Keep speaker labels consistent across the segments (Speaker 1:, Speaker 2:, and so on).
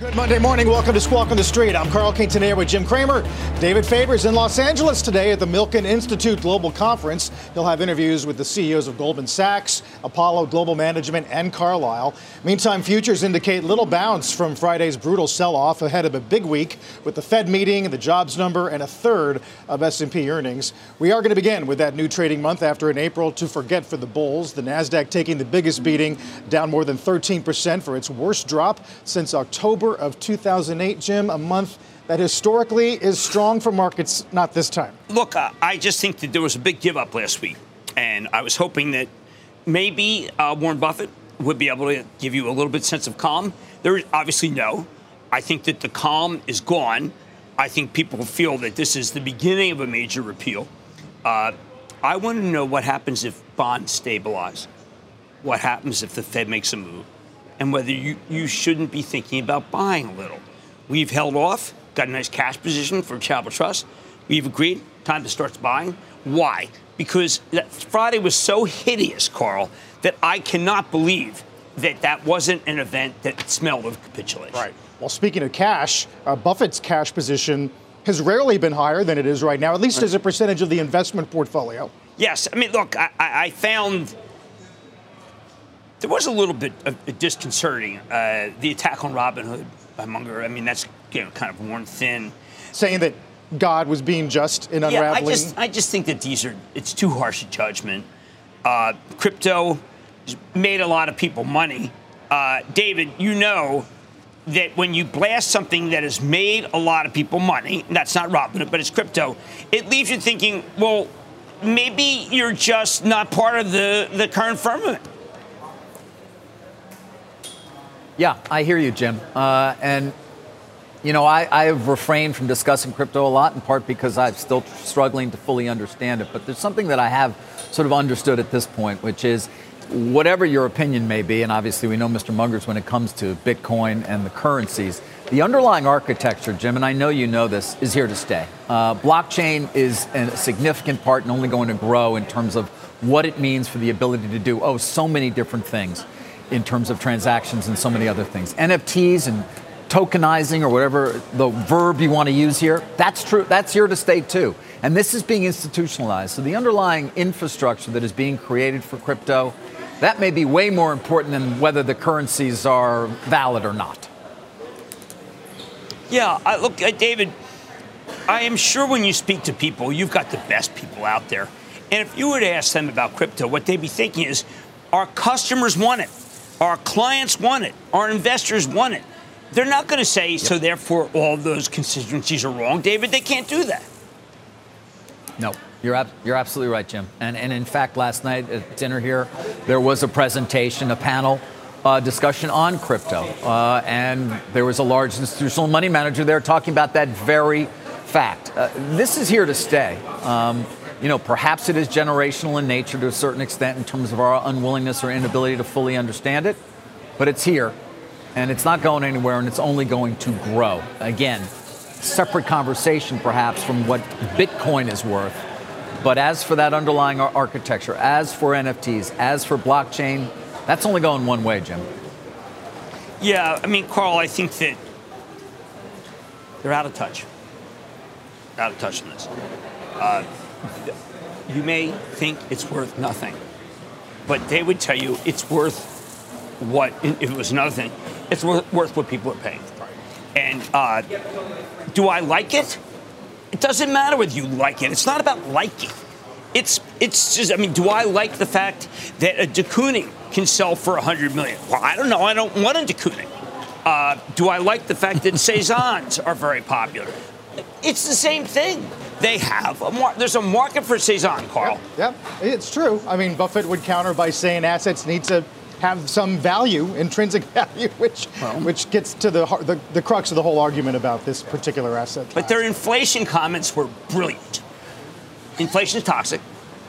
Speaker 1: Good Monday morning. Welcome to Squawk on the Street. I'm Carl Quintanilla with Jim Cramer. David Faber's in Los Angeles today at the Milken Institute Global Conference. He'll have interviews with the CEOs of Goldman Sachs, Apollo Global Management, and Carlyle. Meantime, futures indicate little bounce from Friday's brutal sell-off ahead of a big week with the Fed meeting, the jobs number, and a third of S&P earnings. We are going to begin with that new trading month after an April to forget for the bulls. The Nasdaq taking the biggest beating, down more than 13% for its worst drop since October of 2008, Jim, a month that historically is strong for markets, not this time.
Speaker 2: Look, uh, I just think that there was a big give up last week, and I was hoping that maybe uh, Warren Buffett would be able to give you a little bit sense of calm. There is obviously no. I think that the calm is gone. I think people feel that this is the beginning of a major repeal. Uh, I want to know what happens if bonds stabilize. What happens if the Fed makes a move? And whether you, you shouldn't be thinking about buying a little. We've held off, got a nice cash position for Charitable Trust. We've agreed, time to start buying. Why? Because that Friday was so hideous, Carl, that I cannot believe that that wasn't an event that smelled of capitulation.
Speaker 1: Right. Well, speaking of cash, uh, Buffett's cash position has rarely been higher than it is right now, at least as a percentage of the investment portfolio.
Speaker 2: Yes. I mean, look, I, I found there was a little bit of disconcerting. Uh, the attack on Robinhood by Munger. I mean, that's you know, kind of worn thin.
Speaker 1: Saying that God was being just in unraveling.
Speaker 2: Yeah, I just, I just think that these are, it's too harsh a judgment. Uh, crypto made a lot of people money. Uh, David, you know that when you blast something that has made a lot of people money, that's not Robinhood, but it's crypto, it leaves you thinking, well, maybe you're just not part of the, the current firmament.
Speaker 3: Yeah, I hear you, Jim. Uh, and, you know, I, I have refrained from discussing crypto a lot, in part because I'm still struggling to fully understand it. But there's something that I have sort of understood at this point, which is whatever your opinion may be, and obviously we know Mr. Munger's when it comes to Bitcoin and the currencies, the underlying architecture, Jim, and I know you know this, is here to stay. Uh, blockchain is a significant part and only going to grow in terms of what it means for the ability to do, oh, so many different things in terms of transactions and so many other things. NFTs and tokenizing or whatever the verb you want to use here, that's true. That's here to stay too. And this is being institutionalized. So the underlying infrastructure that is being created for crypto, that may be way more important than whether the currencies are valid or not.
Speaker 2: Yeah, I, look, uh, David, I am sure when you speak to people, you've got the best people out there. And if you were to ask them about crypto, what they'd be thinking is, our customers want it. Our clients want it. Our investors want it. They're not going to say, yep. so therefore all those constituencies are wrong. David, they can't do that.
Speaker 3: No, you're, ab- you're absolutely right, Jim. And, and in fact, last night at dinner here, there was a presentation, a panel uh, discussion on crypto. Uh, and there was a large institutional money manager there talking about that very fact. Uh, this is here to stay. Um, you know, perhaps it is generational in nature to a certain extent in terms of our unwillingness or inability to fully understand it, but it's here and it's not going anywhere and it's only going to grow. Again, separate conversation perhaps from what Bitcoin is worth. But as for that underlying architecture, as for NFTs, as for blockchain, that's only going one way, Jim.
Speaker 2: Yeah, I mean, Carl, I think that they're out of touch. Out of touch in this. Uh, you may think it's worth nothing, but they would tell you it's worth what, if it was nothing, it's worth, worth what people are paying. And uh, do I like it? It doesn't matter whether you like it. It's not about liking. It's it's just. I mean, do I like the fact that a de Kooning can sell for a hundred million? Well, I don't know. I don't want a de Kooning. Uh, do I like the fact that Cezannes are very popular? It's the same thing. They have a mar- there's a market for Cezanne, Carl.
Speaker 1: Yep, yep, it's true. I mean, Buffett would counter by saying assets need to have some value, intrinsic value, which well, which gets to the, the, the crux of the whole argument about this particular asset. Class.
Speaker 2: But their inflation comments were brilliant. Inflation is toxic.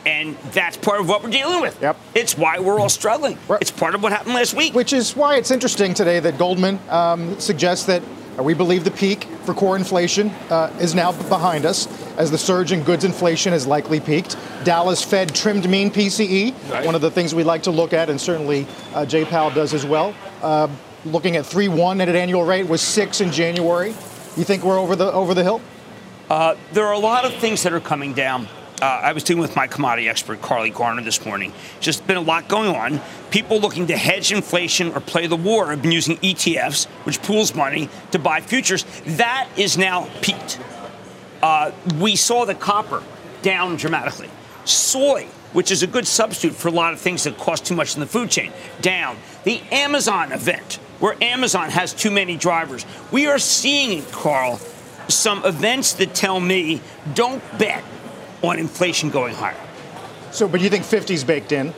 Speaker 2: And that's part of what we're dealing with.
Speaker 1: Yep.
Speaker 2: It's why we're all struggling. Right. It's part of what happened last week.
Speaker 1: Which is why it's interesting today that Goldman um, suggests that we believe the peak for core inflation uh, is now behind us, as the surge in goods inflation has likely peaked. Dallas Fed trimmed mean PCE, right. one of the things we like to look at, and certainly uh, Jay Powell does as well. Uh, looking at 3.1 at an annual rate was six in January. You think we're over the over the hill?
Speaker 2: Uh, there are a lot of things that are coming down uh, I was dealing with my commodity expert, Carley Garner, this morning. Just been a lot going on. People looking to hedge inflation or play the war have been using ETFs, which pools money to buy futures. That is now peaked. Uh, we saw the copper down dramatically. Soy, which is a good substitute for a lot of things that cost too much in the food chain, down. The Amazon event, where Amazon has too many drivers. We are seeing, Carl, some events that tell me don't bet on inflation going higher.
Speaker 1: So, but you think 50 is baked in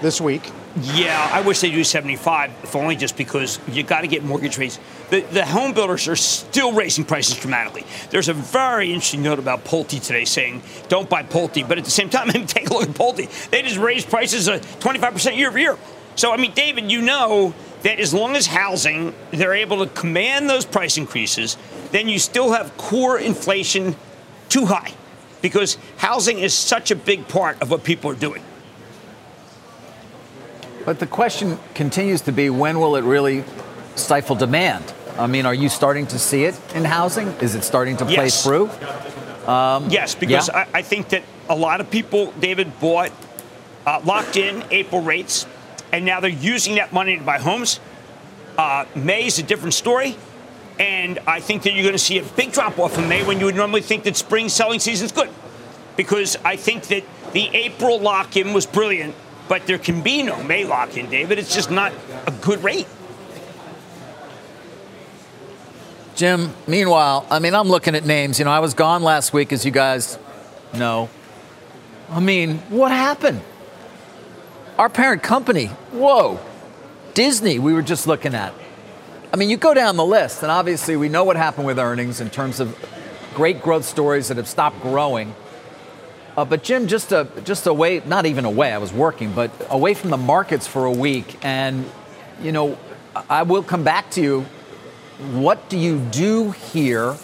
Speaker 1: this week?
Speaker 2: Yeah, I wish they do 75, if only just because you got to get mortgage rates. The, the home builders are still raising prices dramatically. There's a very interesting note about Pulte today saying don't buy Pulte, but at the same time, take a look at Pulte. They just raised prices uh, 25% year over year. So, I mean, David, you know that as long as housing, they're able to command those price increases, then you still have core inflation too high because housing is such a big part of what people are doing.
Speaker 3: But the question continues to be when will it really stifle demand? I mean, are you starting to see it in housing? Is it starting to play
Speaker 2: yes.
Speaker 3: through?
Speaker 2: Um, yes, because yeah. I, I, think that a lot of people, David, bought uh, locked in April rates, and now they're using that money to buy homes. Uh, May is a different story. And I think that you're going to see a big drop off in May when you would normally think that spring selling season is good. Because I think that the April lock in was brilliant, but there can be no Maylock in, David. It's just not a good rate.
Speaker 3: Jim, meanwhile, I mean, I'm looking at names. You know, I was gone last week, as you guys know. I mean, what happened? Our parent company, whoa. Disney, we were just looking at. I mean, you go down the list, and obviously we know what happened with earnings in terms of great growth stories that have stopped growing. Uh, but Jim, just a, just away, not even away, I was working, but away from the markets for a week. And, you know, I will come back to you. What do you do here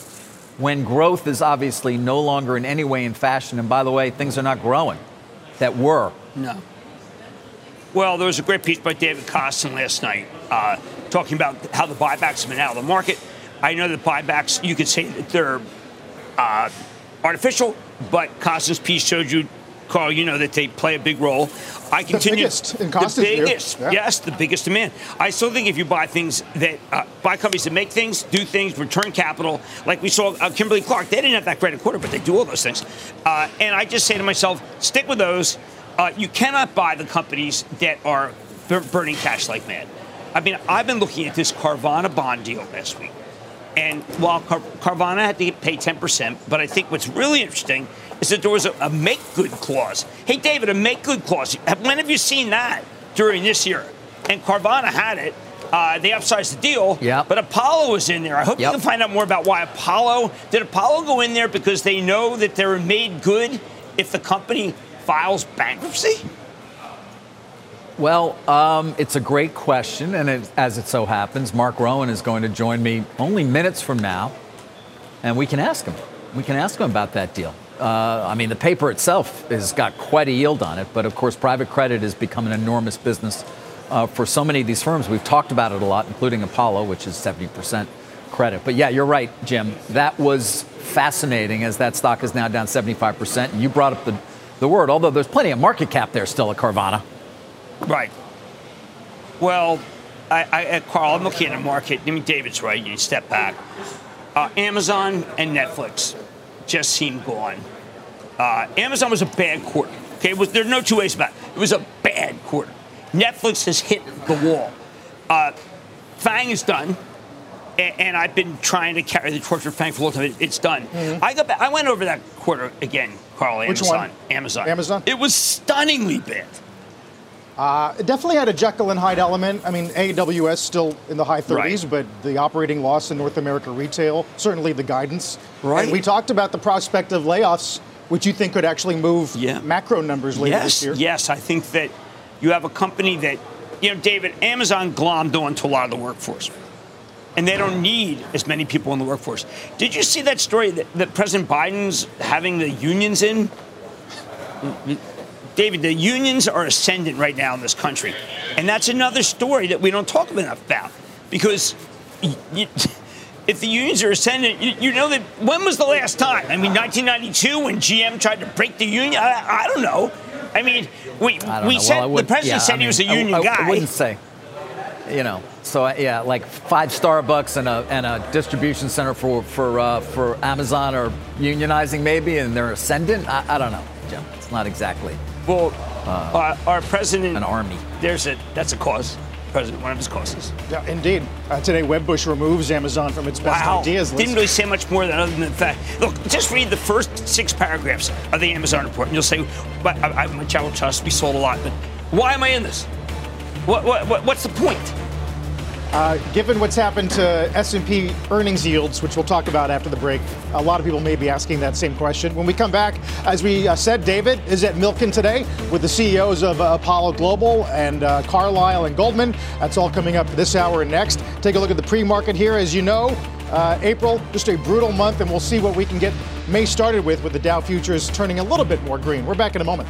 Speaker 3: when growth is obviously no longer in any way in fashion? And by the way, things are not growing that were.
Speaker 2: No. Well, there was a great piece by David Kostin last night uh, talking about how the buybacks have been out of the market. I know that buybacks, you could say that they're uh, artificial, but Kostin's piece showed you, Carl, you know that they play a big role. I continue.
Speaker 1: The biggest in
Speaker 2: The biggest, yeah. yes, the biggest demand. I still think if you buy things that uh, buy companies that make things, do things, return capital, like we saw uh, Kimberly Clark, they didn't have that great a quarter, but they do all those things. Uh, and I just say to myself, stick with those. Uh, you cannot buy the companies that are burning cash like mad. I mean, I've been looking at this Carvana bond deal last week. And while Car- Carvana had to pay 10%, but I think what's really interesting is that there was a, a make good clause. Hey, David, a make good clause. When have you seen that during this year? And Carvana had it. Uh, they upsized the deal,
Speaker 3: yep.
Speaker 2: but Apollo was in there. I hope yep. you can find out more about why Apollo. Did Apollo go in there because they know that they're made good if the company files bankruptcy?
Speaker 3: Well, um, it's a great question, and it, as it so happens, Mark Rowan is going to join me only minutes from now, and we can ask him. We can ask him about that deal. Uh, I mean, the paper itself has got quite a yield on it, but of course, private credit has become an enormous business uh, for so many of these firms. We've talked about it a lot, including Apollo, which is 70% credit. But yeah, you're right, Jim. That was fascinating as that stock is now down 75%. And you brought up the, the word, although there's plenty of market cap there still at Carvana.
Speaker 2: Right. Well, I, I, Carl, I'm looking at the market. I mean, David's right. You step back. Uh, Amazon and Netflix just seem gone. Uh, Amazon was a bad quarter. Okay, was, there's no two ways about it. It was a bad quarter. Netflix has hit the wall. Uh, FANG is done. and, and, I've been trying to carry the torch for FANG for a long time. It, it's done. Mm-hmm. I got back, I went over that quarter again, Carl.
Speaker 1: Which
Speaker 2: Amazon.
Speaker 1: one?
Speaker 2: Amazon.
Speaker 1: Amazon.
Speaker 2: It was stunningly bad.
Speaker 1: Uh, it definitely had a Jekyll and Hyde element. I mean, AWS still in the high 30s, right. but the operating loss in North America retail, certainly the guidance.
Speaker 2: Right.
Speaker 1: And we talked about the prospect of layoffs, which you think could actually move
Speaker 2: yeah.
Speaker 1: macro numbers later
Speaker 2: yes,
Speaker 1: this year.
Speaker 2: Yes, I think that you have a company that, you know, David, Amazon glommed onto a lot of the workforce. And they don't need as many people in the workforce. Did you see that story that, that President Biden's having the unions in? David, the unions are ascendant right now in this country. And that's another story that we don't talk enough about. Because you, if the unions are ascendant, you, you, know that when was the last time? I mean, 1992 when GM tried to break the union? I, I don't know. I mean, we, we said, well, the president yeah, said I mean, he was a union
Speaker 3: I,
Speaker 2: guy.
Speaker 3: I wouldn't say. You know, so yeah, like five Starbucks and a, and a distribution center for for uh, for Amazon are unionizing maybe, and they're ascendant. I, I don't know, Jim. It's not exactly.
Speaker 2: Well, uh, our, our, president.
Speaker 3: An army.
Speaker 2: There's a that's a cause. President, one of his causes.
Speaker 1: Yeah, indeed. Uh, today, Wedbush removes Amazon from its best
Speaker 2: wow.
Speaker 1: ideas list.
Speaker 2: Didn't really say much more than other than the fact. Look, just read the first six paragraphs of the Amazon report, and you'll say, "But I, I, my child trust. We sold a lot, but why am I in this? What, what, what what's the point?"
Speaker 1: Uh, given what's happened to S&P earnings yields, which we'll talk about after the break, a lot of people may be asking that same question. When we come back, as we uh, said, David is at Milken today with the CEOs of uh, Apollo Global and uh, Carlyle and Goldman. That's all coming up this hour and next. Take a look at the pre-market here. As you know, uh, April, just a brutal month, and we'll see what we can get May started with, with the Dow futures turning a little bit more green. We're back in a moment.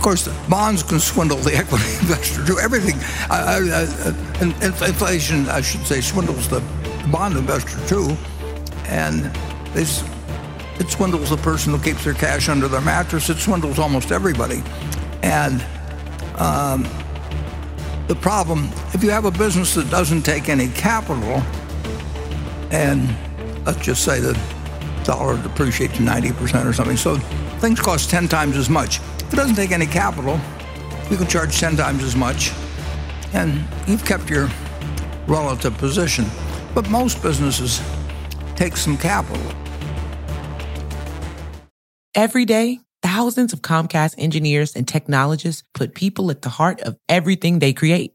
Speaker 4: Of course, bonds can swindle the equity investor too. Everything, uh, uh, inflation, I should say, swindles the bond investor too, and it swindles the person who keeps their cash under their mattress. It swindles almost everybody, and um, the problem, if you have a business that doesn't take any capital, and let's just say the dollar depreciates 90% or something, so things cost 10 times as much it doesn't take any capital, you can charge 10 times as much, and you've kept your relative position. But most businesses take some capital.
Speaker 5: Every day, thousands of Comcast engineers and technologists put people at the heart of everything they create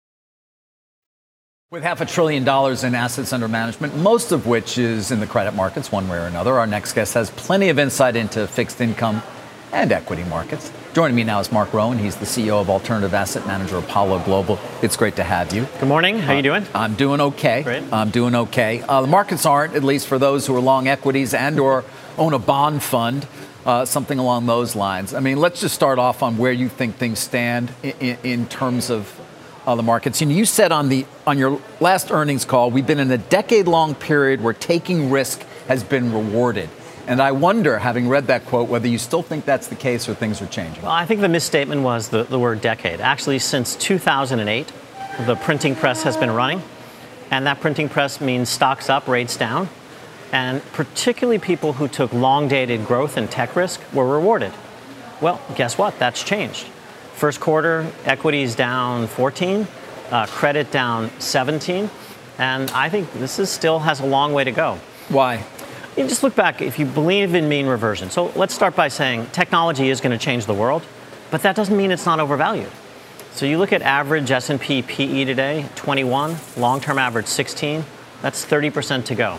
Speaker 3: With half a trillion dollars in assets under management, most of which is in the credit markets one way or another, our next guest has plenty of insight into fixed income and equity markets. Joining me now is Mark Rowan. He's the CEO of alternative asset manager Apollo Global. It's great to have you.
Speaker 6: Good morning. How uh, you doing?
Speaker 3: I'm doing okay.
Speaker 6: Great.
Speaker 3: I'm doing okay. Uh, the markets aren't, at least for those who are long equities and or own a bond fund, uh, something along those lines. I mean, let's just start off on where you think things stand in, in, in terms of uh, the markets. You, know, you said on the on your last earnings call, we've been in a decade-long period where taking risk has been rewarded. And I wonder, having read that quote, whether you still think that's the case or things are changing.
Speaker 6: Well, I think the misstatement was the, the word decade. Actually, since 2008, the printing press has been running. And that printing press means stocks up, rates down. And particularly people who took long dated growth and tech risk were rewarded. Well, guess what? That's changed. First quarter, equities down 14, uh, credit down 17, and I think this is still has a long way to go.
Speaker 3: Why?
Speaker 6: You just look back, if you believe in mean reversion. So let's start by saying technology is going to change the world, but that doesn't mean it's not overvalued. So you look at average S&P PE today, 21, long-term average 16, that's 30% to go.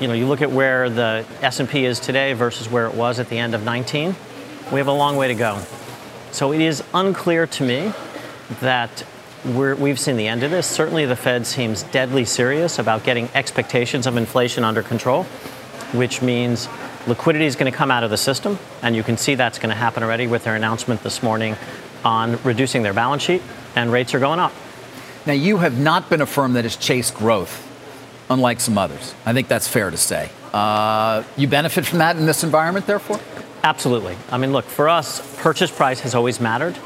Speaker 6: You know, you look at where the S&P is today versus where it was at the end of 19, we have a long way to go. So it is unclear to me that we have seen the end of this. Certainly, the Fed seems deadly serious about getting expectations of inflation under control, which means liquidity is going to come out of the system, and you can see that's going to happen already with their announcement this morning on reducing their balance sheet, and rates are going up.
Speaker 3: Now, you have not been a firm that has chased growth, unlike some others. I think that's fair to say. Uh, you benefit from that in this environment, therefore?
Speaker 6: Absolutely. I mean, look, for us, purchase price has always mattered.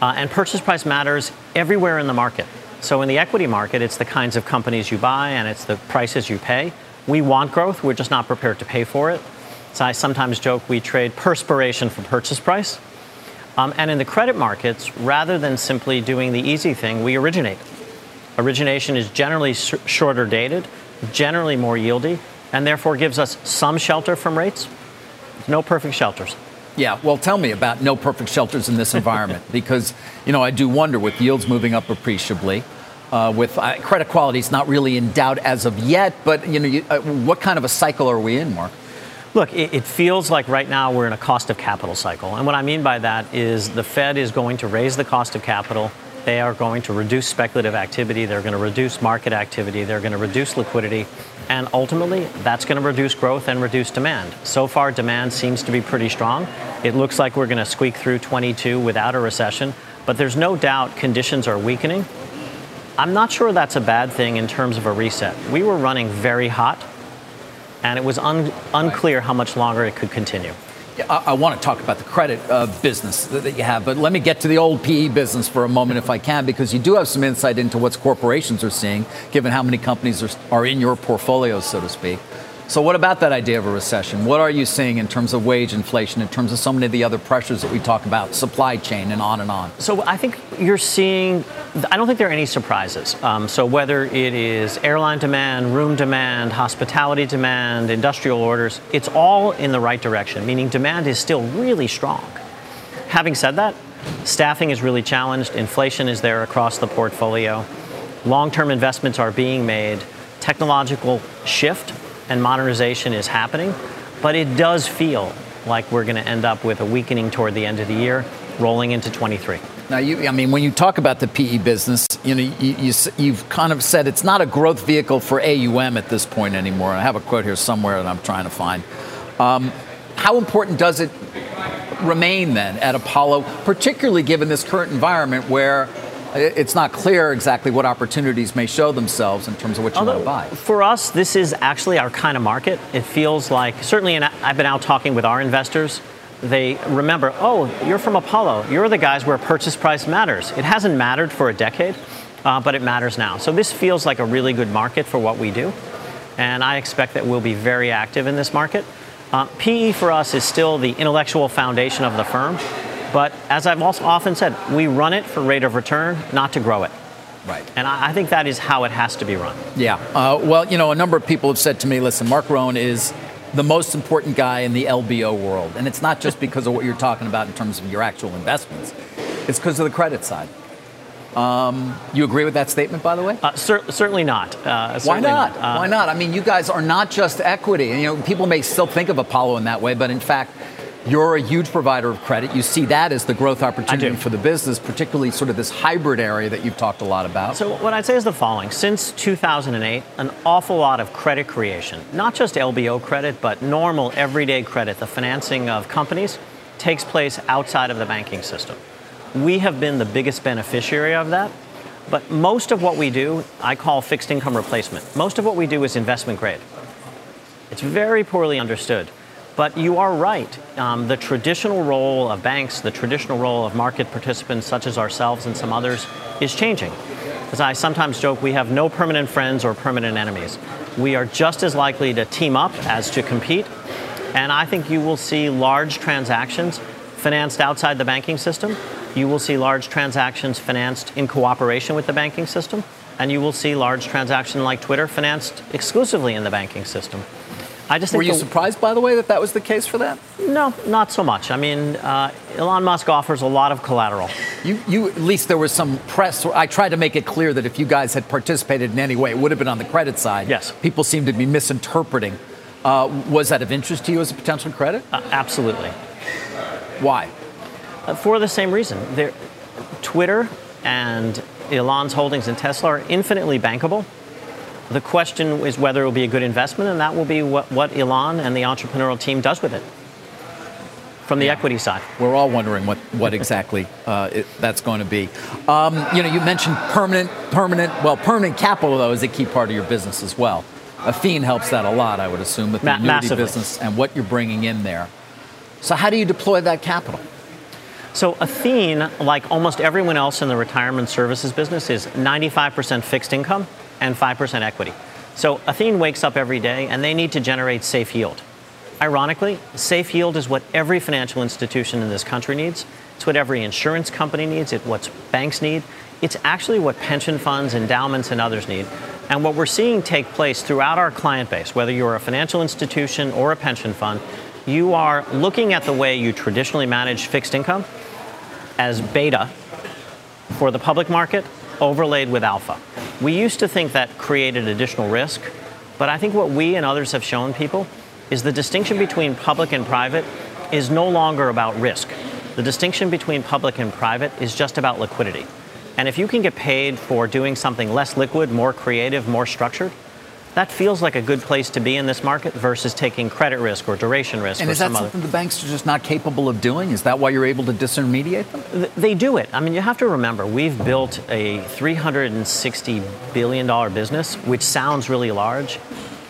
Speaker 6: Uh, and purchase price matters everywhere in the market. So in the equity market, it's the kinds of companies you buy and it's the prices you pay. We want growth, we're just not prepared to pay for it. So I sometimes joke we trade perspiration for purchase price. Um, and in the credit markets, rather than simply doing the easy thing, we originate. Origination is generally sh- shorter dated, generally more yieldy, and therefore gives us some shelter from rates. No perfect shelters.
Speaker 3: Yeah, well, tell me about no perfect shelters in this environment because, you know, I do wonder with yields moving up appreciably, uh, with uh, credit quality is not really in doubt as of yet, but, you know, you, uh, what kind of a cycle are we in, Mark?
Speaker 6: Look, it, it, feels like right now we're in a cost of capital cycle. And what I mean by that is the Fed is going to raise the cost of capital. They are going to reduce speculative activity. They're going to reduce market activity. They're going to reduce liquidity. And ultimately, that's going to reduce growth and reduce demand. So far, demand seems to be pretty strong. It looks like we're going to squeak through 22 without a recession, but there's no doubt conditions are weakening. I'm not sure that's a bad thing in terms of a reset. We were running very hot, and it was un- unclear how much longer it could continue.
Speaker 3: I, I want to talk about the credit uh, business that, that, you have, but let me get to the old PE business for a moment, if I can, because you do have some insight into what corporations are seeing, given how many companies are, are in your portfolios, so to speak. So, what about that idea of a recession? What are you seeing in terms of wage inflation, in terms of so many of the other pressures that we talk about, supply chain, and on and on?
Speaker 6: So, I think you're seeing, I don't think there are any surprises. Um, so, whether it is airline demand, room demand, hospitality demand, industrial orders, it's all in the right direction, meaning demand is still really strong. Having said that, staffing is really challenged, inflation is there across the portfolio, long term investments are being made, technological shift and modernization is happening, but it does feel like we're going to end up with a weakening toward the end of the year, rolling into 23.
Speaker 3: Now, you, I mean, when you talk about the PE business, you know, you, you, you've kind of said it's not a growth vehicle for AUM at this point anymore. I have a quote here somewhere that I'm trying to find. Um, how important does it remain then at Apollo, particularly given this current environment where it's not clear exactly what opportunities may show themselves in terms of what you Although, want to buy.
Speaker 6: For us, this is actually our kind of market. It feels like, certainly, and I've been out talking with our investors. They remember, oh, you're from Apollo. You're the guys where purchase price matters. It hasn't mattered for a decade, uh, but it matters now. So this feels like a really good market for what we do. And I expect that we'll be very active in this market. Uh, PE for us is still the intellectual foundation of the firm. But as I've also often said, we run it for rate of return, not to grow it.
Speaker 3: Right.
Speaker 6: And I, I think that is how it has to be run.
Speaker 3: Yeah. Uh, well, you know, a number of people have said to me, listen, Mark Rowan is the most important guy in the LBO world. And it's not just because of what you're talking about in terms of your actual investments, it's because of the credit side. Um, you agree with that statement, by the way?
Speaker 6: Uh, cer- certainly not. Uh,
Speaker 3: certainly Why not? not. Uh, Why not? I mean, you guys are not just equity. You know, people may still think of Apollo in that way, but in fact, you're a huge provider of credit. You see that as the growth opportunity for the business, particularly sort of this hybrid area that you've talked a lot about.
Speaker 6: So, what I'd say is the following Since 2008, an awful lot of credit creation, not just LBO credit, but normal everyday credit, the financing of companies, takes place outside of the banking system. We have been the biggest beneficiary of that. But most of what we do, I call fixed income replacement. Most of what we do is investment grade. It's very poorly understood. But you are right. Um, the traditional role of banks, the traditional role of market participants such as ourselves and some others, is changing. As I sometimes joke, we have no permanent friends or permanent enemies. We are just as likely to team up as to compete. And I think you will see large transactions financed outside the banking system. You will see large transactions financed in cooperation with the banking system. And you will see large transactions like Twitter financed exclusively in the banking system.
Speaker 3: I just Were you the, surprised, by the way, that that was the case for that?
Speaker 6: No, not so much. I mean, uh, Elon Musk offers a lot of collateral.
Speaker 3: You, you, at least there was some press. I tried to make it clear that if you guys had participated in any way, it would have been on the credit side.
Speaker 6: Yes.
Speaker 3: People seem to be misinterpreting. Uh, was that of interest to you as a potential credit?
Speaker 6: Uh, absolutely.
Speaker 3: Why?
Speaker 6: Uh, for the same reason. There, Twitter and Elon's holdings in Tesla are infinitely bankable the question is whether it will be a good investment, and that will be what, what Elon and the entrepreneurial team does with it from the yeah. equity side.
Speaker 3: We're all wondering what, what exactly uh, it, that's going to be. Um, you know, you mentioned permanent, permanent, well, permanent capital, though, is a key part of your business as well. Athene helps that a lot, I would assume, with the Ma- annuity business and what you're bringing in there. So, how do you deploy that capital?
Speaker 6: So, Athene, like almost everyone else in the retirement services business, is 95% fixed income and 5% equity. So Athene wakes up every day and they need to generate safe yield. Ironically, safe yield is what every financial institution in this country needs. It's what every insurance company needs. It's what banks need. It's actually what pension funds, endowments, and others need. And what we're seeing take place throughout our client base, whether you're a financial institution or a pension fund, you are looking at the way you traditionally manage fixed income as beta for the public market overlaid with alpha. We used to think that created additional risk, but I think what we and others have shown people is the distinction between public and private is no longer about risk. The distinction between public and private is just about liquidity. And if you can get paid for doing something less liquid, more creative, more structured, that feels like a good place to be in this market versus taking credit risk or duration risk.
Speaker 3: And is that something
Speaker 6: other.
Speaker 3: the banks are just not capable of doing? Is that why you're able to disintermediate them?
Speaker 6: They do it. I mean, you have to remember, we've built a $360 billion business, which sounds really large,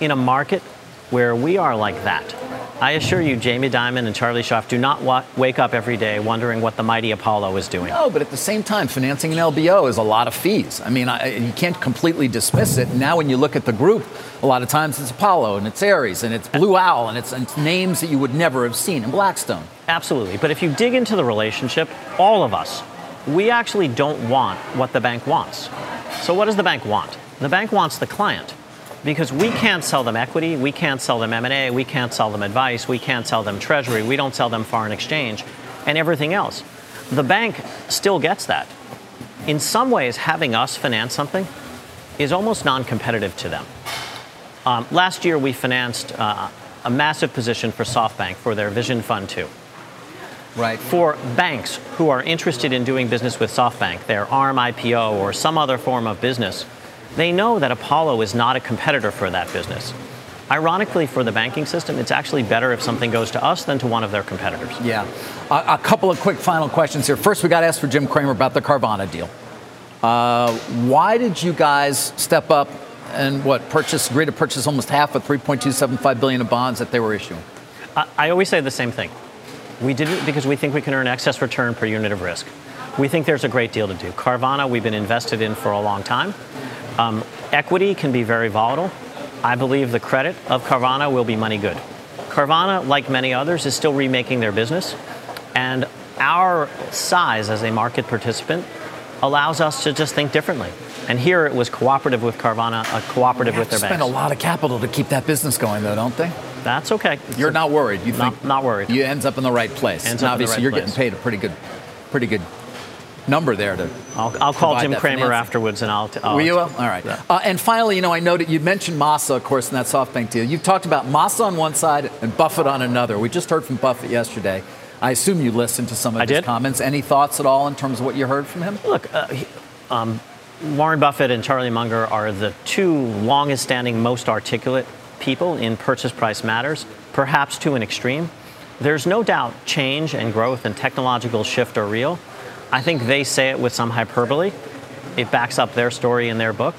Speaker 6: in a market where we are like that. I assure you, Jamie Dimon and Charlie Scharf do not wa- wake up every day wondering what the mighty Apollo is doing.
Speaker 3: No, but at the same time, financing an LBO is a lot of fees. I mean, I, you can't completely dismiss it. Now, when you look at the group, a lot of times it's Apollo and it's Ares and it's Blue Owl and it's, and it's names that you would never have seen in Blackstone.
Speaker 6: Absolutely. But if you dig into the relationship, all of us, we actually don't want what the bank wants. So, what does the bank want? The bank wants the client because we can't sell them equity, we can't sell them M&A, we can't sell them advice, we can't sell them treasury, we don't sell them foreign exchange and everything else. The bank still gets that. In some ways, having us finance something is almost non-competitive to them. Um, last year, we financed uh, a massive position for SoftBank for their Vision Fund 2.
Speaker 3: Right.
Speaker 6: For banks who are interested in doing business with SoftBank, their ARM IPO or some other form of business, they know that Apollo is not a competitor for that business. Ironically, for the banking system, it's actually better if something goes to us than to one of their competitors.
Speaker 3: Yeah. Uh, a couple of quick final questions here. First, we got to ask for Jim Cramer about the Carvana deal. Uh, why did you guys step up and what purchase, agree to purchase almost half of 3.275 billion of bonds that they were issuing?
Speaker 6: I, I always say the same thing. We did it because we think we can earn excess return per unit of risk. We think there's a great deal to do. Carvana, we've been invested in for a long time. Um, equity can be very volatile. I believe the credit of Carvana will be money good. Carvana, like many others, is still remaking their business, and our size as a market participant allows us to just think differently. And here it was cooperative with Carvana, a cooperative with their
Speaker 3: banks. Spend a lot of capital to keep that business going, though, don't they?
Speaker 6: That's okay.
Speaker 3: You're not worried. You
Speaker 6: think
Speaker 3: not,
Speaker 6: not worried.
Speaker 3: You ends up in the right place.
Speaker 6: Ends
Speaker 3: and obviously,
Speaker 6: right
Speaker 3: you're
Speaker 6: place.
Speaker 3: getting paid a pretty good, pretty good number there to.
Speaker 6: I'll, I'll call Jim Cramer financing. afterwards, and I'll. T-
Speaker 3: Will you? All right. Yeah. Uh, and finally, you know, I noted you mentioned Masa, of course, in that SoftBank deal. You talked about Masa on one side and Buffett on another. We just heard from Buffett yesterday. I assume you listened to some of
Speaker 6: I
Speaker 3: his
Speaker 6: did.
Speaker 3: comments. Any thoughts at all in terms of what you heard from him?
Speaker 6: Look, uh, he, um, Warren Buffett and Charlie Munger are the two longest standing, most articulate people in purchase price matters, perhaps to an extreme. There's no doubt change and growth and technological shift are real. I think they say it with some hyperbole. It backs up their story in their book.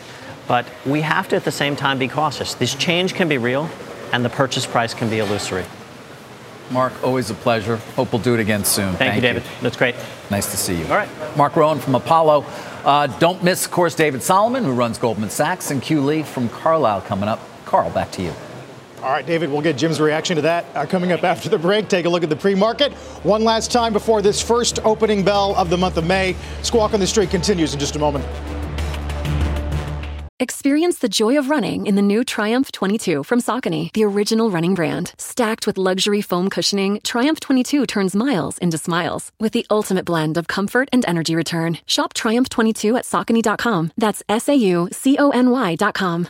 Speaker 6: But we have to at the same time be cautious. This change can be real, and the purchase price can be illusory.
Speaker 3: Mark, always a pleasure. Hope we'll do it again soon.
Speaker 6: Thank, Thank you, David. You. That's great.
Speaker 3: Nice to see you.
Speaker 6: All right.
Speaker 3: Mark Rowan from Apollo. Uh, don't miss, of course, David Solomon, who runs Goldman Sachs, and Kew Lee from Carlyle coming up. Carl, back to you.
Speaker 1: All right, David, we'll get Jim's reaction to that uh, coming up after the break. Take a look at the pre market. One last time before this first opening bell of the month of May. Squawk on the Street continues in just a moment.
Speaker 7: Experience the joy of running in the new Triumph 22 from Saucony, the original running brand. Stacked with luxury foam cushioning, Triumph 22 turns miles into smiles with the ultimate blend of comfort and energy return. Shop Triumph 22 at Saucony.com. That's S A U C O N Y.com.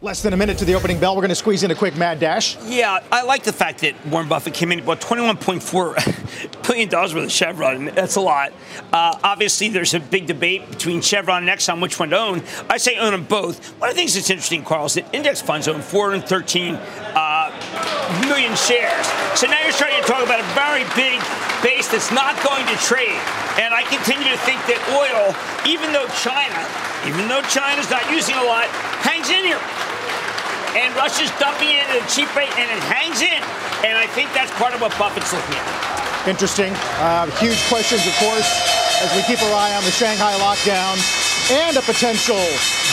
Speaker 1: Less than a minute to the opening bell. We're going to squeeze in a quick mad dash.
Speaker 2: Yeah, I like the fact that Warren Buffett came in about $21.4 billion worth of Chevron. That's a lot. Uh, obviously, there's a big debate between Chevron and Exxon which one to own. I say own them both. One of the things that's interesting, Carl, is that index funds own 413 uh, million shares. So now you're starting to talk about a very big base that's not going to trade. And I continue to think that oil, even though China, even though China's not using a lot, hangs in here and Russia's dumping it at a cheap rate, and it hangs in. And I think that's part of what Buffett's looking at.
Speaker 1: Interesting. Uh, huge questions, of course, as we keep our eye on the Shanghai lockdown and a potential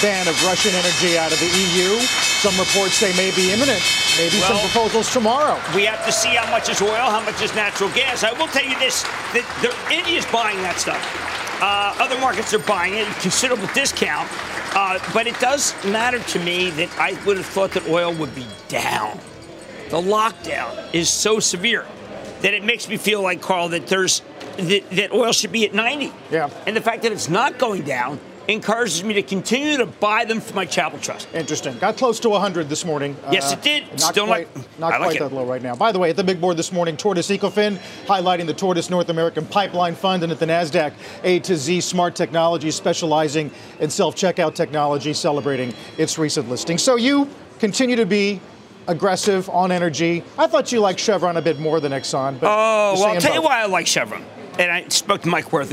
Speaker 1: ban of Russian energy out of the EU. Some reports say may be imminent. Maybe well, some proposals tomorrow.
Speaker 2: We have to see how much is oil, how much is natural gas. I will tell you this: that India's buying that stuff. Uh, other markets are buying it at a considerable discount. Uh, but it does matter to me that I would have thought that oil would be down. The lockdown is so severe that it makes me feel like Carl that there's that, that oil should be at 90.
Speaker 1: Yeah.
Speaker 2: And the fact that it's not going down encourages me to continue to buy them for my Chapel Trust.
Speaker 1: Interesting. Got close to 100 this morning.
Speaker 2: Yes, uh, it did.
Speaker 1: Not
Speaker 2: Still
Speaker 1: quite,
Speaker 2: not,
Speaker 1: not
Speaker 2: like
Speaker 1: quite that low right now. By the way, at the big board this morning, Tortoise Ecofin highlighting the Tortoise North American Pipeline Fund, and at the Nasdaq, A to Z Smart Technology, specializing in self-checkout technology, celebrating its recent listing. So you continue to be aggressive on energy. I thought you liked Chevron a bit more than Exxon. But
Speaker 2: oh, well, I'll tell both. you why I like Chevron. And I spoke to Mike Wirth.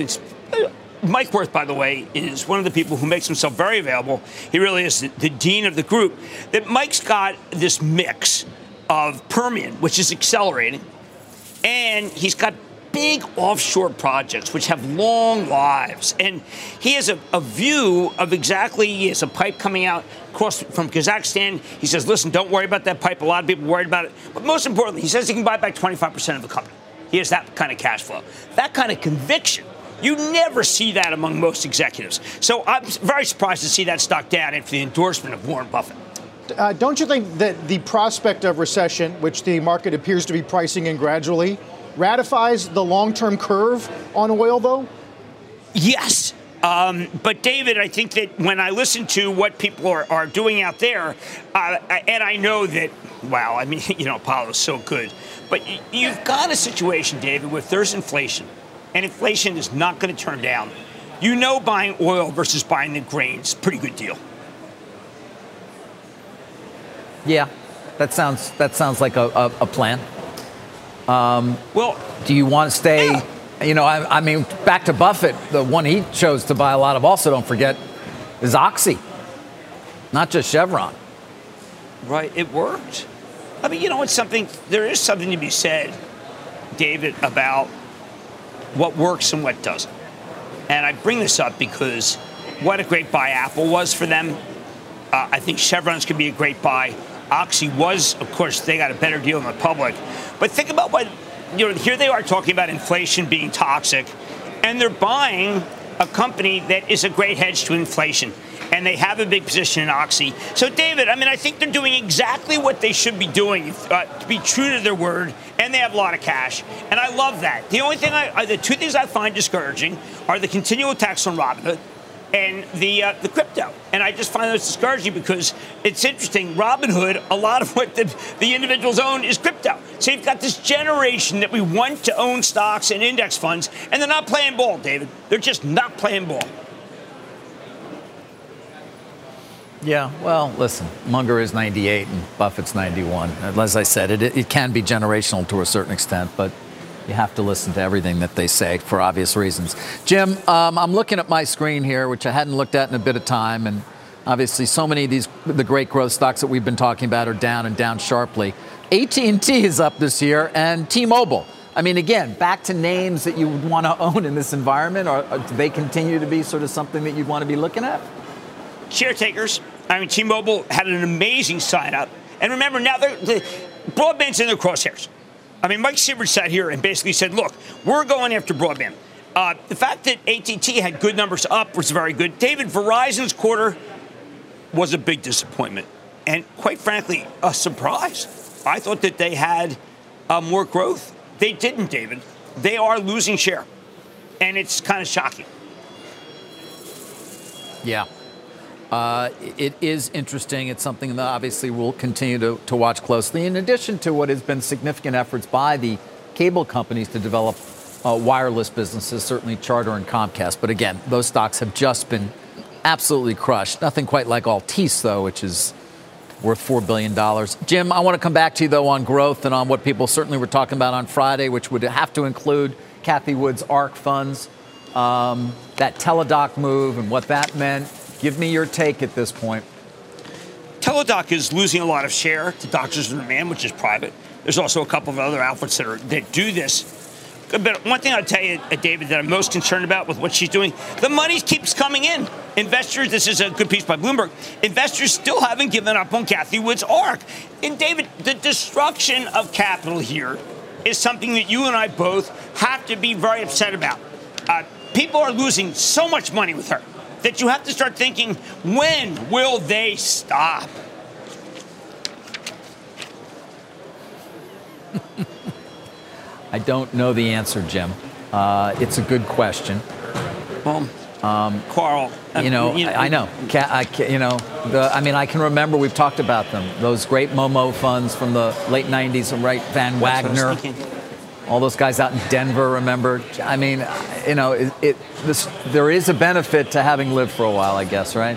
Speaker 2: Mike Wirth, by the way, is one of the people who makes himself very available. He really is the, the dean of the group. That Mike's got this mix of Permian, which is accelerating, and he's got big offshore projects which have long lives. And he has a, a, view of exactly, he has a pipe coming out across from Kazakhstan. He says, listen, don't worry about that pipe. A lot of people worried about it. But most importantly, he says he can buy back 25% of the company. He has that kind of cash flow. That kind of conviction you never see that among most executives. So I'm very surprised to see that stock down after the endorsement of Warren Buffett.
Speaker 1: Uh, don't you think that the prospect of recession, which the market appears to be pricing in gradually, ratifies the long term curve on oil, though?
Speaker 2: Yes. Um, but David, I think that when I listen to what people are, are doing out there, uh, and I know that, wow, I mean, you know, Apollo's so good, but you've got a situation, David, where there's inflation and inflation is not going to turn down. You know, buying oil versus buying the grains, pretty good deal.
Speaker 3: Yeah, that sounds that sounds like a, a, a plan.
Speaker 2: Um, well,
Speaker 3: do you want to stay? Yeah. You know, I, I, mean, back to Buffett, the one he chose to buy a lot of. Also, don't forget, is Oxy, not just Chevron.
Speaker 2: Right, it worked. I mean, you know, it's something. There is something to be said, David, about what works and what doesn't. And I bring this up because what a great buy Apple was for them. Uh, I think Chevron's could be a great buy. Oxy was, of course, they got a better deal than the public. But think about what, you know, here they are talking about inflation being toxic, and they're buying a company that is a great hedge to inflation and they have a big position in Oxy. So, David, I mean, I think they're doing exactly what they should be doing uh, to be true to their word, and they have a lot of cash, and I love that. The only thing, I, uh, the two things I find discouraging are the continual attacks on Robinhood and the uh, the crypto. And I just find those discouraging because it's interesting. Robinhood, a lot of what the, the individuals own is crypto. So you've got this generation that we want to own stocks and index funds, and they're not playing ball, David. They're just not playing ball.
Speaker 3: Yeah, well, listen, Munger is 98 and Buffett's 91. As I said, it, it can be generational to a certain extent, but you have to listen to everything that they say for obvious reasons. Jim, um, I'm looking at my screen here, which I hadn't looked at in a bit of time, and obviously so many of these the great growth stocks that we've been talking about are down and down sharply. AT&T is up this year, and T-Mobile. I mean, again, back to names that you would want to own in this environment, or, or do they continue to be sort of something that you'd want to be looking at?
Speaker 2: Share takers. I mean, T-Mobile had an amazing sign up, and remember now the broadband's in their crosshairs. I mean, Mike Sievert sat here and basically said, "Look, we're going after broadband." Uh, the fact that AT&T had good numbers up was very good. David, Verizon's quarter was a big disappointment, and quite frankly, a surprise. I thought that they had uh, more growth. They didn't, David. They are losing share, and it's kind of shocking.
Speaker 3: Yeah. Uh, it is interesting. It's something that obviously we'll continue to, to watch closely, in addition to what has been significant efforts by the cable companies to develop uh, wireless businesses, certainly Charter and Comcast. But again, those stocks have just been absolutely crushed. Nothing quite like Altice, though, which is worth $4 billion. Jim, I want to come back to you, though, on growth and on what people certainly were talking about on Friday, which would have to include Cathie Wood's ARK funds, um, that Teladoc move, and what that meant. Give me your take at this point.
Speaker 2: Teladoc is losing a lot of share to Doctors on Demand, which is private. There's also a couple of other outfits that are that do this. But one thing I'll tell you, uh, David, that I'm most concerned about with what she's doing, the money keeps coming in. Investors, this is a good piece by Bloomberg. Investors still haven't given up on Cathie Wood's ARK. And David, the destruction of capital here is something that you and I both have to be very upset about. Uh, people are losing so much money with her that you have to start thinking when will they stop?
Speaker 3: I don't know the answer, Jim. Uh, it's a good question.
Speaker 2: Well, um, Carl,
Speaker 3: you know, you know, I, I know. I, you know, the, I mean, I can remember we've talked about them. Those great Momo funds from the late '90s, right? Van Wagoner, all those guys out in Denver. Remember? I mean, you know, it, it this, there is a benefit to having lived for a while, I guess, right?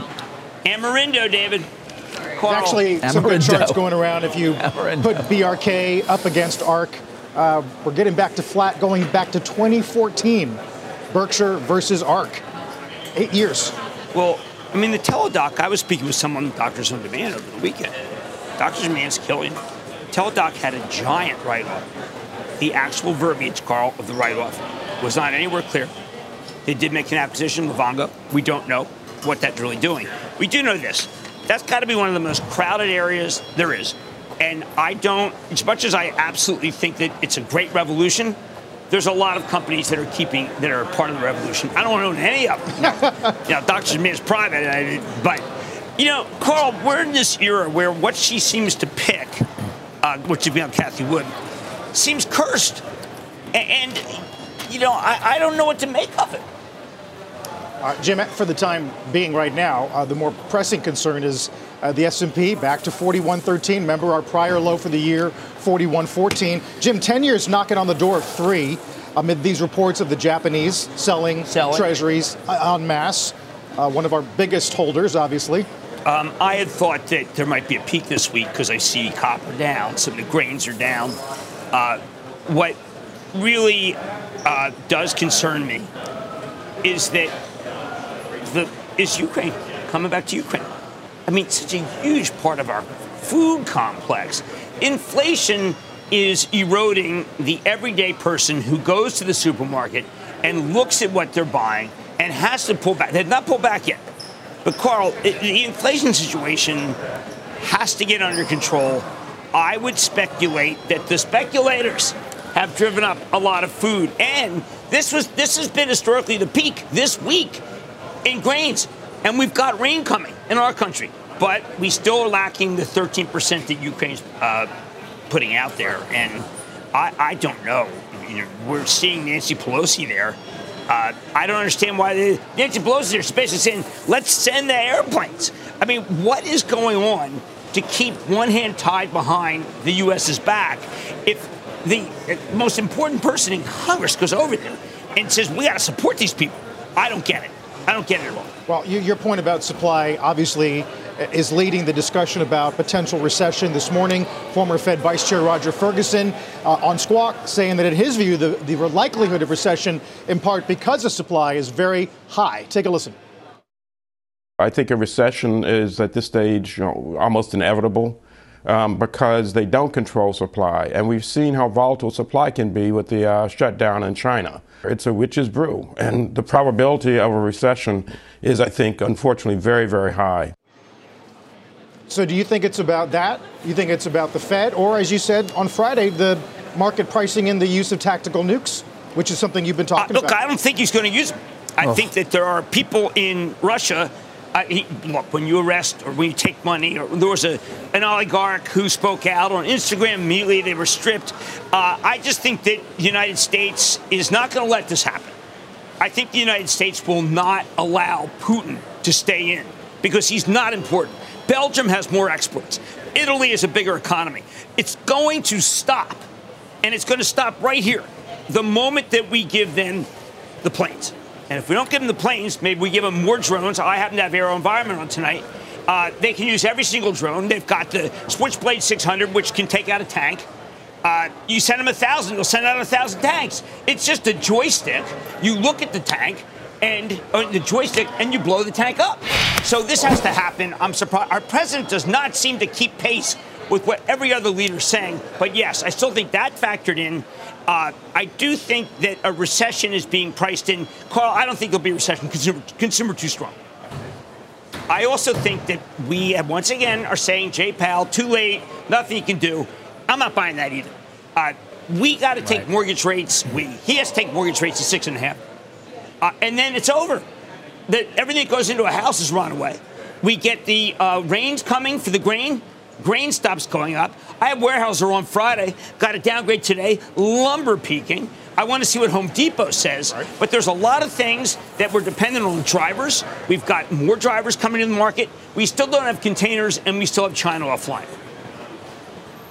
Speaker 2: Amerindo, David.
Speaker 1: There's actually Amerindo. some good charts going around. If you Amerindo. put BRK up against ARK, uh, we're getting back to flat, going back to 2014. Berkshire versus ARK. Eight years.
Speaker 2: Well, I mean, the Teladoc, I was speaking with someone, Doctors on Demand, over the weekend. Doctors on Demand's killing. Teladoc had a giant write off. The actual verbiage, Carl, of the write off was not anywhere clear. They did make an acquisition, Livongo. We don't know what that's really doing. We do know this. That's got to be one of the most crowded areas there is. And I don't, as much as I absolutely think that it's a great revolution, there's a lot of companies that are keeping that are part of the revolution. I don't own any of them. you know, Dr. Me is private, but you know, Carl, we're in this era where what she seems to pick, uh, which would be on Cathie Wood, seems cursed, and, and you know, I, I don't know what to make of it.
Speaker 1: Uh, Jim, for the time being right now, uh, the more pressing concern is uh, the S&P back to 41.13. Remember our prior low for the year, 41.14. Jim, 10 years knocking on the door of three amid these reports of the Japanese selling, selling. treasuries uh, en masse. Uh, one of our biggest holders, obviously.
Speaker 2: Um, I had thought that there might be a peak this week because I see copper down, some of the grains are down. Uh, what really uh, does concern me is that the is Ukraine coming back to Ukraine. I mean, such a huge part of our food complex. Inflation is eroding the everyday person who goes to the supermarket and looks at what they're buying and has to pull back. They've not pulled back yet. But, Carl, it, the inflation situation has to get under control. I would speculate that the speculators have driven up a lot of food. And this was this has been historically the peak this week in grains. And we've got rain coming in our country. But we still are lacking the 13% that Ukraine's uh, putting out there. And I, I don't know. You know. We're seeing Nancy Pelosi there. Uh, I don't understand why they, Nancy Pelosi is basically saying, let's send the airplanes. I mean, what is going on to keep one hand tied behind the U.S.'s back if the most important person in Congress goes over there and says, we got to support these people? I don't get it. I don't get it at all.
Speaker 1: Well, you, your point about supply, obviously, is leading the discussion about potential recession this morning. Former Fed Vice Chair Roger Ferguson uh, on Squawk saying that in his view, the, the likelihood of recession, in part because of supply, is very high. Take a listen.
Speaker 8: I think a recession is at this stage you know, almost inevitable. Um, because they don't control supply. And we've seen how volatile supply can be with the uh, shutdown in China. It's a witch's brew. And the probability of a recession is, I think, unfortunately, very, very high.
Speaker 1: So, do you think it's about that? You think it's about the Fed? Or, as you said on Friday, the market pricing in the use of tactical nukes, which is something you've been talking
Speaker 2: uh, look,
Speaker 1: about?
Speaker 2: Look, I don't think he's going to use them. I oh. think that there are people in Russia he, look, when you arrest or when you take money, or there was a, an oligarch who spoke out on Instagram, immediately they were stripped. Uh, I just think that the United States is not going to let this happen. I think the United States will not allow Putin to stay in because he's not important. Belgium has more exports. Italy is a bigger economy. It's going to stop, and it's going to stop right here the moment that we give them the planes. And if we don't give them the planes, maybe we give them more drones. I happen to have AeroVironment on tonight. Uh, they can use every single drone. They've got the Switchblade 600, which can take out a tank. Uh, you send them a thousand, they'll send out a thousand tanks. It's just a joystick. You look at the tank and uh, the joystick, and you blow the tank up. So this has to happen. I'm surprised. Our president does not seem to keep pace with what every other leader is saying. But yes, I still think that factored in. Uh, I do think that a recession is being priced in. Carl, I don't think there'll be a recession. Consumer, consumer too strong. I also think that we once again are saying Jay Powell too late, nothing he can do. I'm not buying that either. Uh, we got to take right. mortgage rates. We he has to take mortgage rates to six and a half, uh, and then it's over. That everything that goes into a house is run away. We get the uh, rains coming for the grain. Grain stops going up. I have Weyerhaeuser on Friday, got a downgrade today, lumber peaking. I want to see what Home Depot says. Right. But there's a lot of things that we're dependent on drivers. We've got more drivers coming in the market. We still don't have containers, and we still have China offline.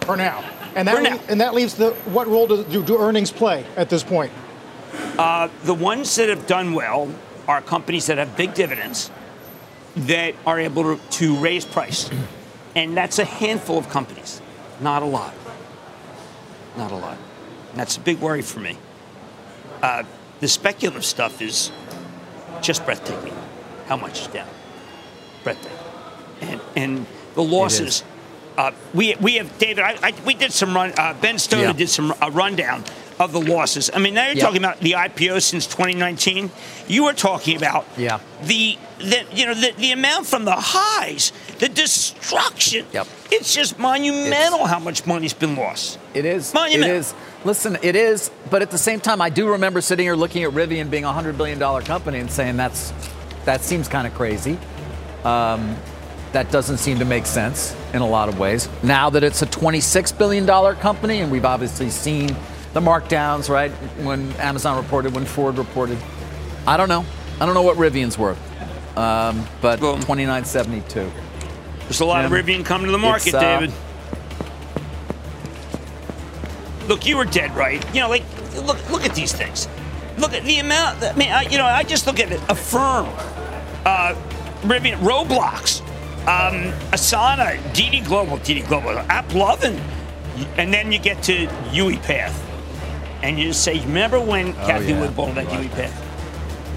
Speaker 1: For now. And that, now. and that leaves the what role do, do, do earnings play at this point?
Speaker 2: Uh, the ones that have done well are companies that have big dividends that are able to, to raise price. And that's a handful of companies, not a lot. Not a lot. And that's a big worry for me. Uh, the speculative stuff is just breathtaking. How much is down? Breathtaking. And, and the losses. Uh, we, we have, David, I, I, we did some run, uh, Ben Stone yeah. did some a rundown of the losses. I mean, now you're yep. talking about the IPO since 2019. You were talking about
Speaker 3: yeah.
Speaker 2: the, the you know the, the amount from the highs, the destruction.
Speaker 3: Yep.
Speaker 2: It's just monumental it's, how much money's been lost.
Speaker 3: It is.
Speaker 2: Monumental.
Speaker 3: It is. Listen, it is. But at the same time, I do remember sitting here looking at Rivian being a hundred billion dollar company and saying that's that seems kind of crazy. Um, that doesn't seem to make sense in a lot of ways. Now that it's a $26 billion company, and we've obviously seen the markdowns, right? When Amazon reported, when Ford reported. I don't know. I don't know what Rivian's worth, um, but well, 29.72.
Speaker 2: There's a lot of Rivian coming to the market, uh, David. Look, you were dead right. You know, like look, look at these things. Look at the amount. I mean, I, you know, I just look at it. Affirm, uh, Rivian, Roblox, um, Asana, DiDi Global, DiDi Global, AppLovin, and then you get to UiPath and you just say, remember when oh, Cathie yeah. Wood bought that pit?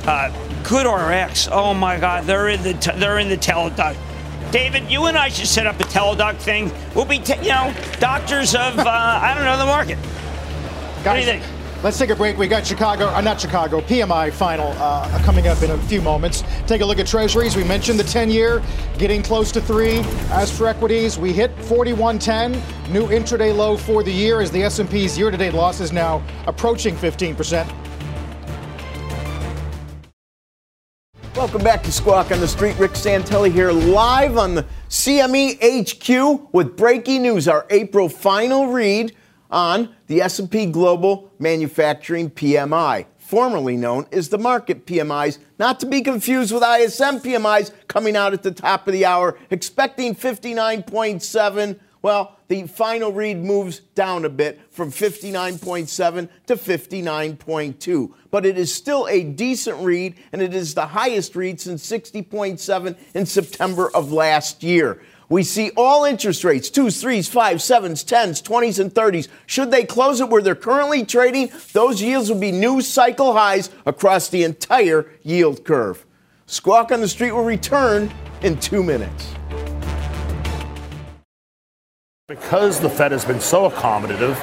Speaker 2: Uh, GoodRx. Oh my God, they're in the t- they're in the Teladoc. David, you and I should set up a teledoc thing. We'll be, you know, doctors of uh, I don't know the market. Guys, what do you think?
Speaker 1: Let's take a break. We got Chicago, uh, not Chicago, PMI final uh, coming up in a few moments. Take a look at Treasuries. We mentioned the 10-year getting close to three. As for equities, we hit 41.10, new intraday low for the year as the S&P's year-to-date loss is now approaching 15%.
Speaker 9: Welcome back to Squawk on the Street. Rick Santelli here, live on the CME HQ with breaking news. Our April final read on the S&P Global Manufacturing PMI, formerly known as the Markit PMIs, not to be confused with ISM PMIs coming out at the top of the hour, expecting 59.7. Well, the final read moves down a bit from 59.7 to 59.2, but it is still a decent read, and it is the highest read since 60.7 in September of last year. We see all interest rates, twos, threes, fives, sevens, tens, twenties, and thirties. Should they close it where they're currently trading, those yields will be new cycle highs across the entire yield curve. Squawk on the Street will return in two minutes.
Speaker 10: Because the Fed has been so accommodative,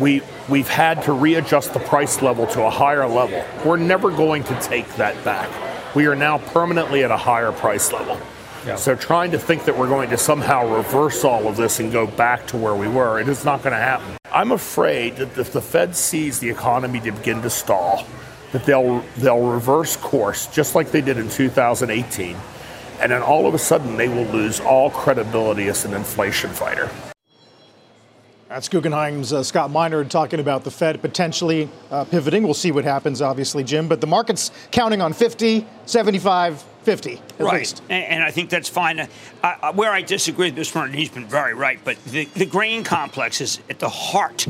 Speaker 10: we, we've had to readjust the price level to a higher level. We're never going to take that back. We are now permanently at a higher price level. Yeah. So trying to think that we're going to somehow reverse all of this and go back to where we were, it is not going to happen. I'm afraid that if the Fed sees the economy to begin to stall, that they'll they'll reverse course just like they did in 2018, and then all of a sudden they will lose all credibility as an inflation fighter.
Speaker 1: That's Guggenheim's uh, Scott Minerd talking about the Fed potentially uh, pivoting. We'll see what happens, obviously, Jim. But the market's counting on 50, 75, 50
Speaker 2: right. And, and, I think that's fine. Uh, where I disagree with Mr. Martin, he's been very right. But the, the grain complex is at the heart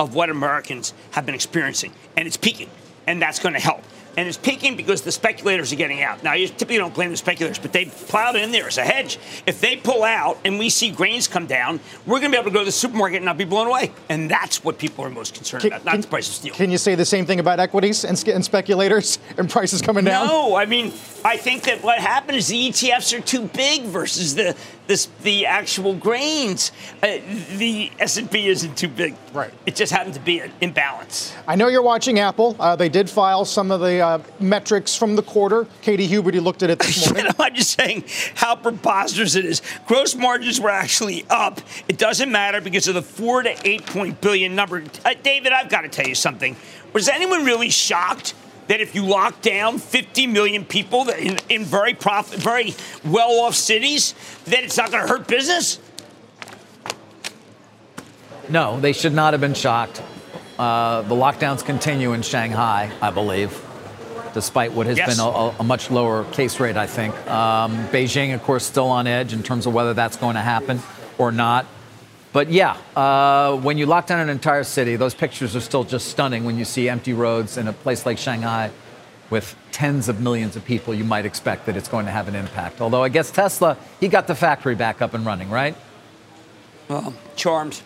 Speaker 2: of what Americans have been experiencing, and it's peaking, and that's going to help and it's peaking because the speculators are getting out. Now, you typically don't blame the speculators, but they plowed in there as a hedge. If they pull out and we see grains come down, we're going to be able to go to the supermarket and not be blown away. And that's what people are most concerned can, about, not can, the price of steel.
Speaker 1: Can you say the same thing about equities and, and speculators and prices coming down?
Speaker 2: No, I mean, I think that what happened is the ETFs are too big versus the this, the actual grains. Uh, the S&P isn't too big.
Speaker 1: Right.
Speaker 2: It just happened to be an imbalance.
Speaker 1: I know you're watching Apple. Uh, they did file some of the uh, metrics from the quarter. Katy Huberty looked at it this morning.
Speaker 2: you know, I'm just saying how preposterous it is. Gross margins were actually up. It doesn't matter because of the four to eight point billion number. Uh, David, I've got to tell you something. Was anyone really shocked that if you lock down 50 million people in, in very profit, very well-off cities, that it's not going to hurt business?
Speaker 3: No, they should not have been shocked. Uh, the lockdowns continue in Shanghai, I believe, despite what has yes. been a, a, much lower case rate, I think. Um, Beijing, of course, still on edge in terms of whether that's going to happen or not. But yeah, uh, when you lock down an entire city, those pictures are still just stunning when you see empty roads in a place like Shanghai with tens of millions of people. You might expect that it's going to have an impact. Although I guess Tesla, he got the factory back up and running, right?
Speaker 2: Well, charmed.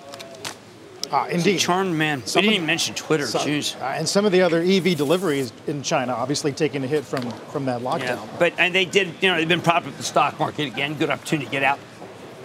Speaker 1: Uh, indeed.
Speaker 2: Charmed man. Some we didn't even mention Twitter. Some, Jeez.
Speaker 1: Uh, and some of the other EV deliveries in China, obviously taking a hit from from that lockdown. Yeah,
Speaker 2: but and they did, you know, they've been propping up the stock market again. Good opportunity to get out.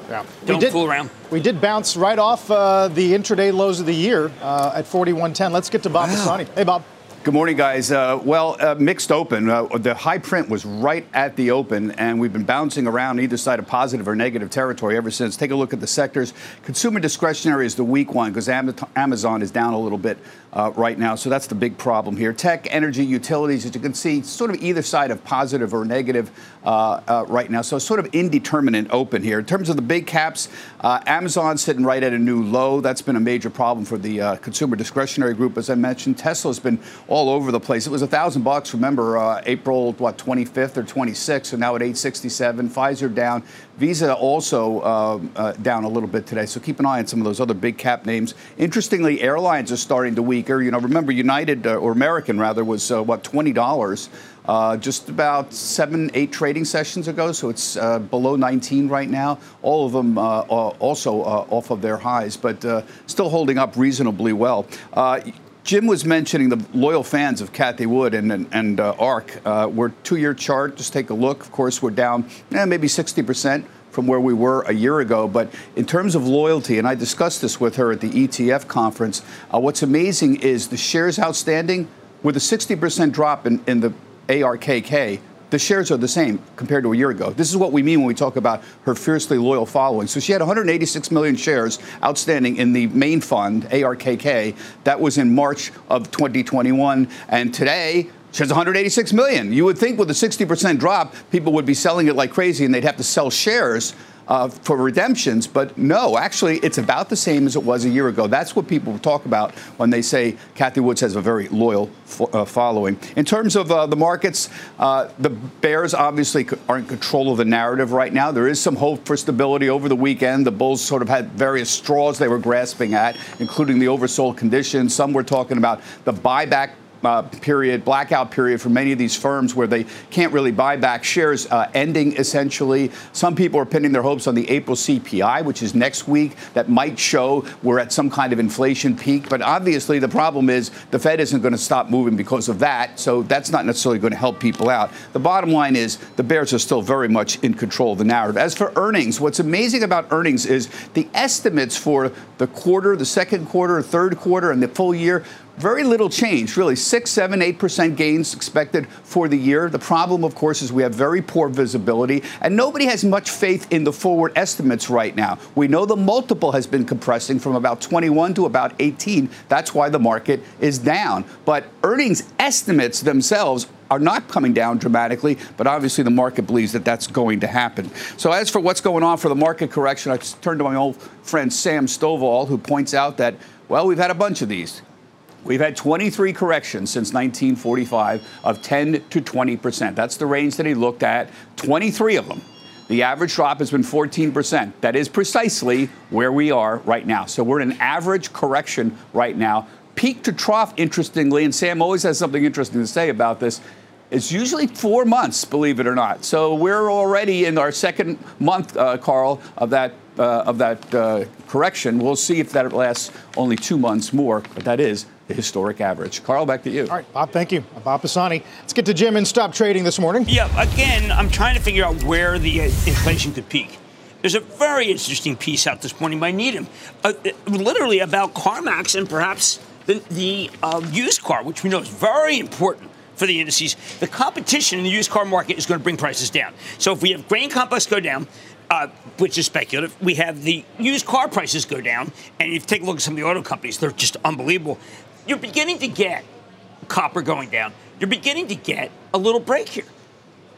Speaker 1: Yeah.
Speaker 2: Don't
Speaker 1: did,
Speaker 2: fool around.
Speaker 1: We did bounce right off uh, the intraday lows of the year uh, at 41.10. Let's get to Bob wow. Hey, Bob.
Speaker 11: Good morning, guys. Uh, well, uh, mixed open. Uh, the high print was right at the open, and we've been bouncing around either side of positive or negative territory ever since. Take a look at the sectors. Consumer discretionary is the weak one because Amazon is down a little bit uh, right now, so that's the big problem here. Tech, energy, utilities, as you can see, sort of either side of positive or negative uh, uh, right now, so sort of indeterminate open here. In terms of the big caps, Amazon sitting right at a new low. That's been a major problem for the consumer discretionary group, as I mentioned. Tesla's been all over the place. It was a thousand bucks. Remember, uh, April what 25th or 26th, so now at 867. Pfizer down. Visa also uh, uh, down a little bit today. So keep an eye on some of those other big cap names. Interestingly, airlines are starting to weaker. You know, remember United uh, or American rather was uh, what twenty dollars. Uh, just about seven, eight trading sessions ago, so it's uh, below 19 right now. All of them also off of their highs, but still holding up reasonably well. Jim was mentioning the loyal fans of Cathie Wood and, and, and uh, ARK. Uh, we're two-year chart. Just take a look. Of course, we're down eh, maybe 60 percent from where we were a year ago. But in terms of loyalty, and I discussed this with her at the ETF conference, uh, what's amazing is the shares outstanding with a 60 percent drop in, in the ARKK the shares are the same compared to a year ago. This is what we mean when we talk about her fiercely loyal following. So she had 186 million shares outstanding in the main fund, ARKK. That was in March of 2021. And today, she has 186 million. You would think with a 60% drop, people would be selling it like crazy and they'd have to sell shares. Uh, for redemptions. But no, actually, it's about the same as it was a year ago. That's what people talk about when they say Cathie Woods has a very loyal fo- uh, following. In terms of uh, the markets, uh, the Bears obviously are in control of the narrative right now. There is some hope for stability over the weekend. The Bulls sort of had various straws they were grasping at, including the oversold conditions. Some were talking about the buyback uh, period, blackout period for many of these firms where they can't really buy back shares uh, ending essentially. Some people are pinning their hopes on the April CPI, which is next week, that might show we're at some kind of inflation peak. But obviously, the problem is the Fed isn't going to stop moving because of that. So that's not necessarily going to help people out. The bottom line is the Bears are still very much in control of the narrative. As for earnings, what's amazing about earnings is the estimates for the quarter, the second quarter, third quarter, and the full year very little change, really. Six, seven, eight percent gains expected for the year. The problem, of course, is we have very poor visibility, and nobody has much faith in the forward estimates right now. We know the multiple has been compressing from about 21 to about 18. That's why the market is down. But earnings estimates themselves are not coming down dramatically, but obviously the market believes that that's going to happen. So, as for what's going on for the market correction, I turn to my old friend Sam Stovall, who points out that, well, we've had a bunch of these. We've had 23 corrections since 1945 of 10 to 20 percent. That's the range that he looked at. 23 of them. The average drop has been 14 percent. That is precisely where we are right now. So we're in an average correction right now. Peak to trough, interestingly, and Sam always has something interesting to say about this. It's usually four months, believe it or not. So we're already in our second month, uh, Carl, of that uh, of that uh, correction. We'll see if that lasts only two months more, but that is the historic average. Carl, back to you.
Speaker 1: All right, Bob, thank you. Bob Pisani. Let's get to Jim and stop trading this morning.
Speaker 2: Yeah, again, I'm trying to figure out where the uh, inflation could peak. There's a very interesting piece out this morning by Needham, uh, literally about CarMax and perhaps the, the uh, used car, which we know is very important for the indices. The competition in the used car market is going to bring prices down. So if we have grain complex go down, uh, which is speculative. We have the used car prices go down, and if you take a look at some of the auto companies, they're just unbelievable. You're beginning to get copper going down. You're beginning to get a little break here.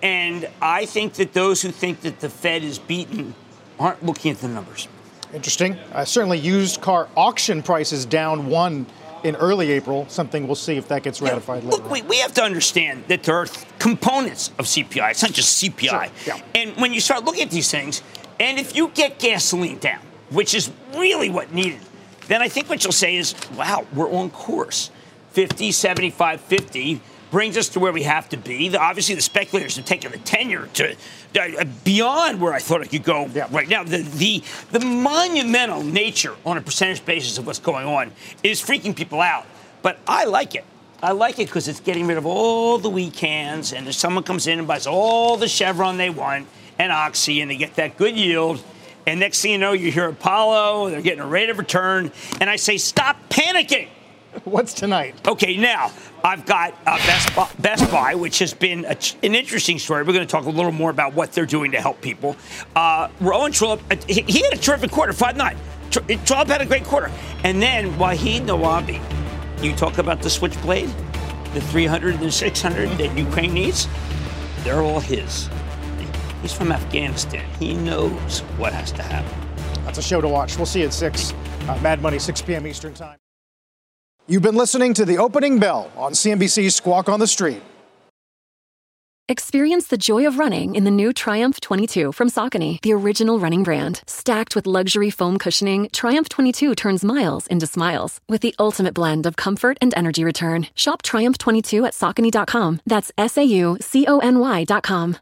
Speaker 2: And I think that those who think that the Fed is beaten aren't looking at the numbers.
Speaker 1: Interesting. Uh, certainly, used car auction prices down one in early April. Something we'll see if that gets ratified
Speaker 2: yeah,
Speaker 1: later.
Speaker 2: Look, we, we, have to understand that there are components of CPI. It's not just CPI. Sure, yeah. And when you start looking at these things, and if you get gasoline down, which is really what needed, then I think what you'll say is, wow, we're on course. 50, 75, 50 brings us to where we have to be. The, obviously, the speculators have taken the 10-year to uh, beyond where I thought it could go yeah. right now. The, the the monumental nature on a percentage basis of what's going on is freaking people out. But I like it. I like it because it's getting rid of all the weak hands, and if someone comes in and buys all the Chevron they want and Oxy, and they get that good yield. And next thing you know, you hear Apollo, they're getting a rate of return, and I say, stop panicking.
Speaker 1: What's tonight?
Speaker 2: Okay, now I've got uh, Best, Buy, Best Buy, which has been a, an interesting story. We're going to talk a little more about what they're doing to help people. Uh, Rowan Trollope, uh, he, he, had a terrific quarter, Five9. Trollope had a great quarter. And then Wahid Nawabi, you talk about the switchblade, the 300 and the 600 that Ukraine needs, they're all his. He's from Afghanistan. He knows what has to happen.
Speaker 1: That's a show to watch. We'll see you at 6, uh, Mad Money, 6 p.m. Eastern Time. You've been listening to the opening bell on CNBC's Squawk on the Street.
Speaker 7: Experience the joy of running in the new Triumph 22 from Saucony, the original running brand. Stacked with luxury foam cushioning, Triumph 22 turns miles into smiles with the ultimate blend of comfort and energy return. Shop Triumph 22 at Saucony.com. That's S A U C O N Y.com.